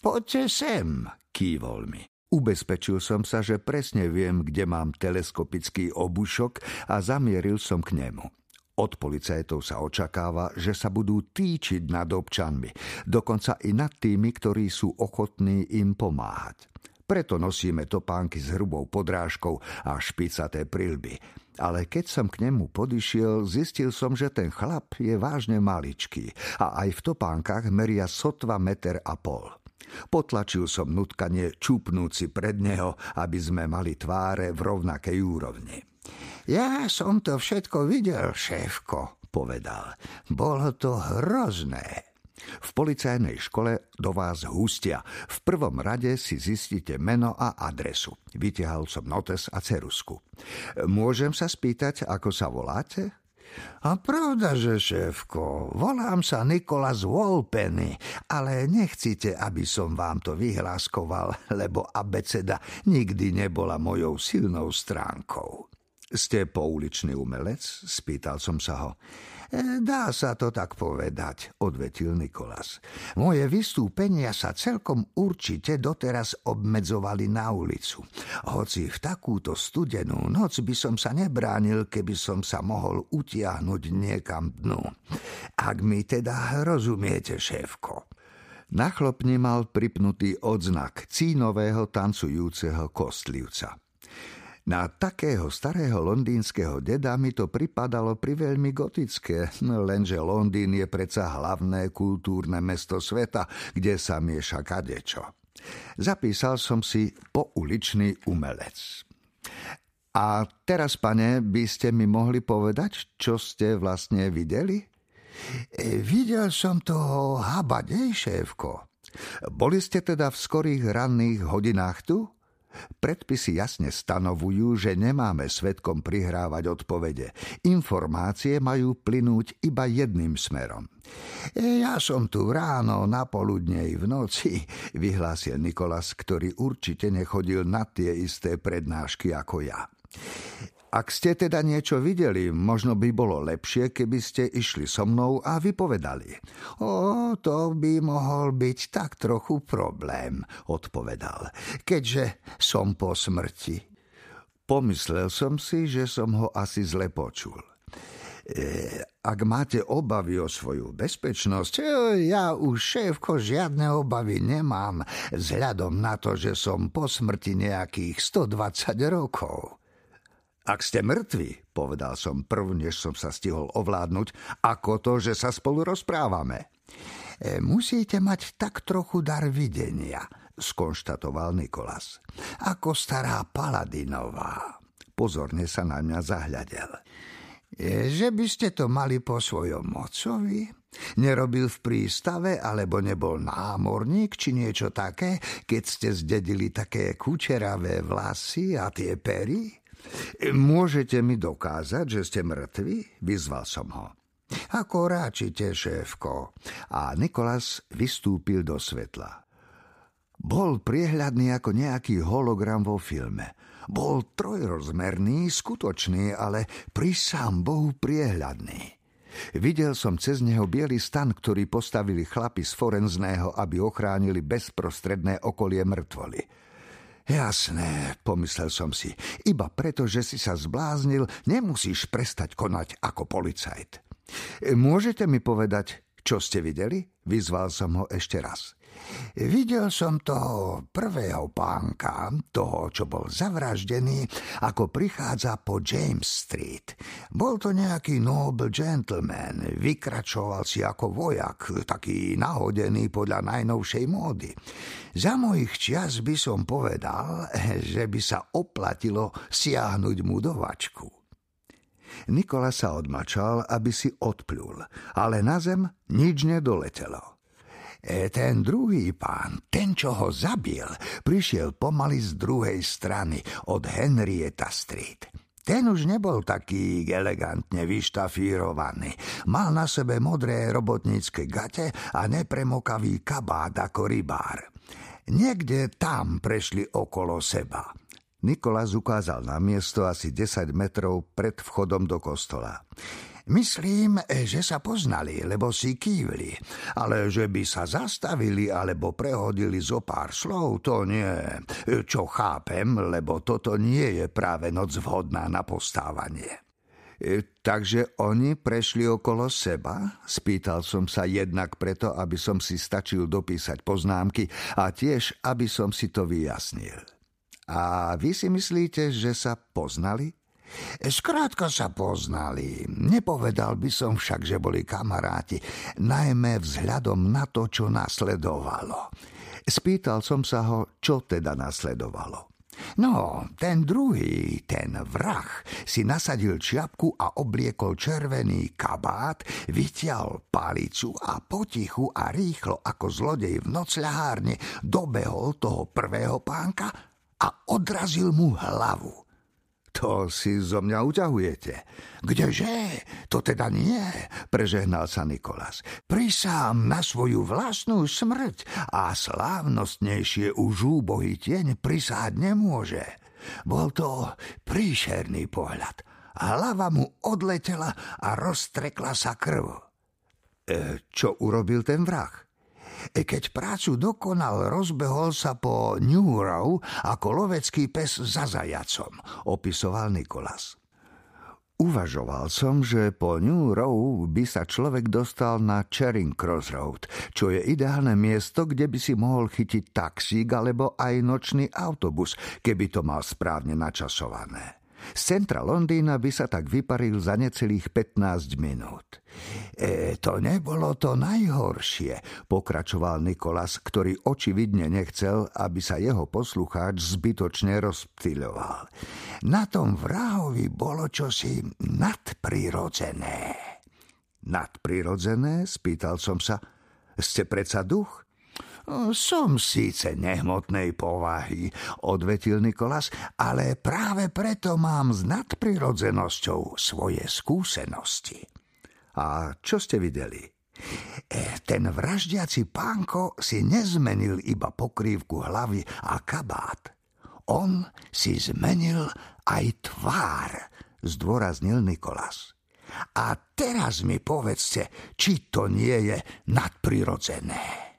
Poďte sem, kývol mi. Ubezpečil som sa, že presne viem, kde mám teleskopický obušok a zamieril som k nemu. Od policajtov sa očakáva, že sa budú týčiť nad občanmi, dokonca i nad tými, ktorí sú ochotní im pomáhať. Preto nosíme topánky s hrubou podrážkou a špicaté prilby. Ale keď som k nemu podišiel, zistil som, že ten chlap je vážne maličký a aj v topánkach meria sotva meter a pol. Potlačil som nutkanie čupnúci pred neho, aby sme mali tváre v rovnakej úrovni. Ja som to všetko videl, šéfko, povedal. Bolo to hrozné. V policajnej škole do vás hustia. V prvom rade si zistíte meno a adresu. Vytiahal som notes a cerusku. Môžem sa spýtať, ako sa voláte? A pravda, že šéfko, volám sa Nikolas Wolpenny, ale nechcite, aby som vám to vyhláskoval, lebo abeceda nikdy nebola mojou silnou stránkou. Ste pouličný umelec? Spýtal som sa ho. Dá sa to tak povedať, odvetil Nikolas. Moje vystúpenia sa celkom určite doteraz obmedzovali na ulicu. Hoci v takúto studenú noc by som sa nebránil, keby som sa mohol utiahnuť niekam dnu. Ak mi teda rozumiete, šéfko. Na chlopni mal pripnutý odznak cínového tancujúceho kostlivca. Na takého starého londýnskeho deda mi to pripadalo priveľmi gotické, no lenže Londýn je predsa hlavné kultúrne mesto sveta, kde sa mieša kadečo. Zapísal som si pouličný umelec. A teraz, pane, by ste mi mohli povedať, čo ste vlastne videli? E, videl som toho habadej, šéfko. Boli ste teda v skorých ranných hodinách tu? Predpisy jasne stanovujú, že nemáme svetkom prihrávať odpovede. Informácie majú plynúť iba jedným smerom. E, ja som tu ráno, na poludne v noci, vyhlásil Nikolas, ktorý určite nechodil na tie isté prednášky ako ja. Ak ste teda niečo videli, možno by bolo lepšie, keby ste išli so mnou a vypovedali. O, to by mohol byť tak trochu problém, odpovedal, keďže som po smrti. Pomyslel som si, že som ho asi zle počul. E, ak máte obavy o svoju bezpečnosť, e, ja už šéfko žiadne obavy nemám, vzhľadom na to, že som po smrti nejakých 120 rokov. Ak ste mŕtvi, povedal som prv, než som sa stihol ovládnuť, ako to, že sa spolu rozprávame. E, musíte mať tak trochu dar videnia, skonštatoval Nikolas. Ako stará Paladinová. Pozorne sa na mňa zahľadel. E, že by ste to mali po svojom mocovi? Nerobil v prístave, alebo nebol námorník, či niečo také, keď ste zdedili také kučeravé vlasy a tie pery? Môžete mi dokázať, že ste mŕtvi? Vyzval som ho. Ako ráčite, šéfko. A Nikolas vystúpil do svetla. Bol priehľadný ako nejaký hologram vo filme. Bol trojrozmerný, skutočný, ale pri sám Bohu priehľadný. Videl som cez neho biely stan, ktorý postavili chlapi z forenzného, aby ochránili bezprostredné okolie mŕtvoly. Jasné, pomyslel som si, iba preto, že si sa zbláznil, nemusíš prestať konať ako policajt. Môžete mi povedať, čo ste videli? Vyzval som ho ešte raz. Videl som toho prvého pánka, toho, čo bol zavraždený, ako prichádza po James Street. Bol to nejaký noble gentleman, vykračoval si ako vojak, taký nahodený podľa najnovšej módy. Za mojich čias by som povedal, že by sa oplatilo siahnuť mu do vačku. Nikola sa odmačal, aby si odplul, ale na zem nič nedoletelo. E, ten druhý pán, ten, čo ho zabil, prišiel pomaly z druhej strany, od Henrietta Street. Ten už nebol taký elegantne vyštafírovaný. Mal na sebe modré robotnícke gate a nepremokavý kabát ako rybár. Niekde tam prešli okolo seba. Nikolás ukázal na miesto asi 10 metrov pred vchodom do kostola. Myslím, že sa poznali, lebo si kývli, ale že by sa zastavili alebo prehodili zo pár slov, to nie. Čo chápem, lebo toto nie je práve noc vhodná na postávanie. E, takže oni prešli okolo seba? Spýtal som sa jednak preto, aby som si stačil dopísať poznámky a tiež, aby som si to vyjasnil. A vy si myslíte, že sa poznali? Skrátka sa poznali. Nepovedal by som však, že boli kamaráti, najmä vzhľadom na to, čo nasledovalo. Spýtal som sa ho, čo teda nasledovalo. No, ten druhý, ten vrah, si nasadil čiapku a obliekol červený kabát, vytial palicu a potichu a rýchlo ako zlodej v nocľahárne dobehol toho prvého pánka a odrazil mu hlavu. To si zo mňa uťahujete. Kdeže? To teda nie, prežehnal sa Nikolas. Prisám na svoju vlastnú smrť a slávnostnejšie už úbohý tieň prisáť nemôže. Bol to príšerný pohľad. Hlava mu odletela a roztrekla sa krv. E, čo urobil ten vrah? Keď prácu dokonal, rozbehol sa po New Row ako lovecký pes za zajacom, opisoval Nikolas. Uvažoval som, že po New Row by sa človek dostal na Charing Cross Road, čo je ideálne miesto, kde by si mohol chytiť taxík alebo aj nočný autobus, keby to mal správne načasované. Z centra Londýna by sa tak vyparil za necelých 15 minút. E, to nebolo to najhoršie, pokračoval Nikolas, ktorý očividne nechcel, aby sa jeho poslucháč zbytočne rozptýľoval. Na tom vrahovi bolo čosi nadprirodzené. Nadprirodzené? Spýtal som sa. Ste predsa duch? Som síce nehmotnej povahy, odvetil Nikolas, ale práve preto mám s nadprirodzenosťou svoje skúsenosti. A čo ste videli? E, ten vraždiaci pánko si nezmenil iba pokrývku hlavy a kabát. On si zmenil aj tvár, zdôraznil Nikolas. A teraz mi povedzte, či to nie je nadprirodzené.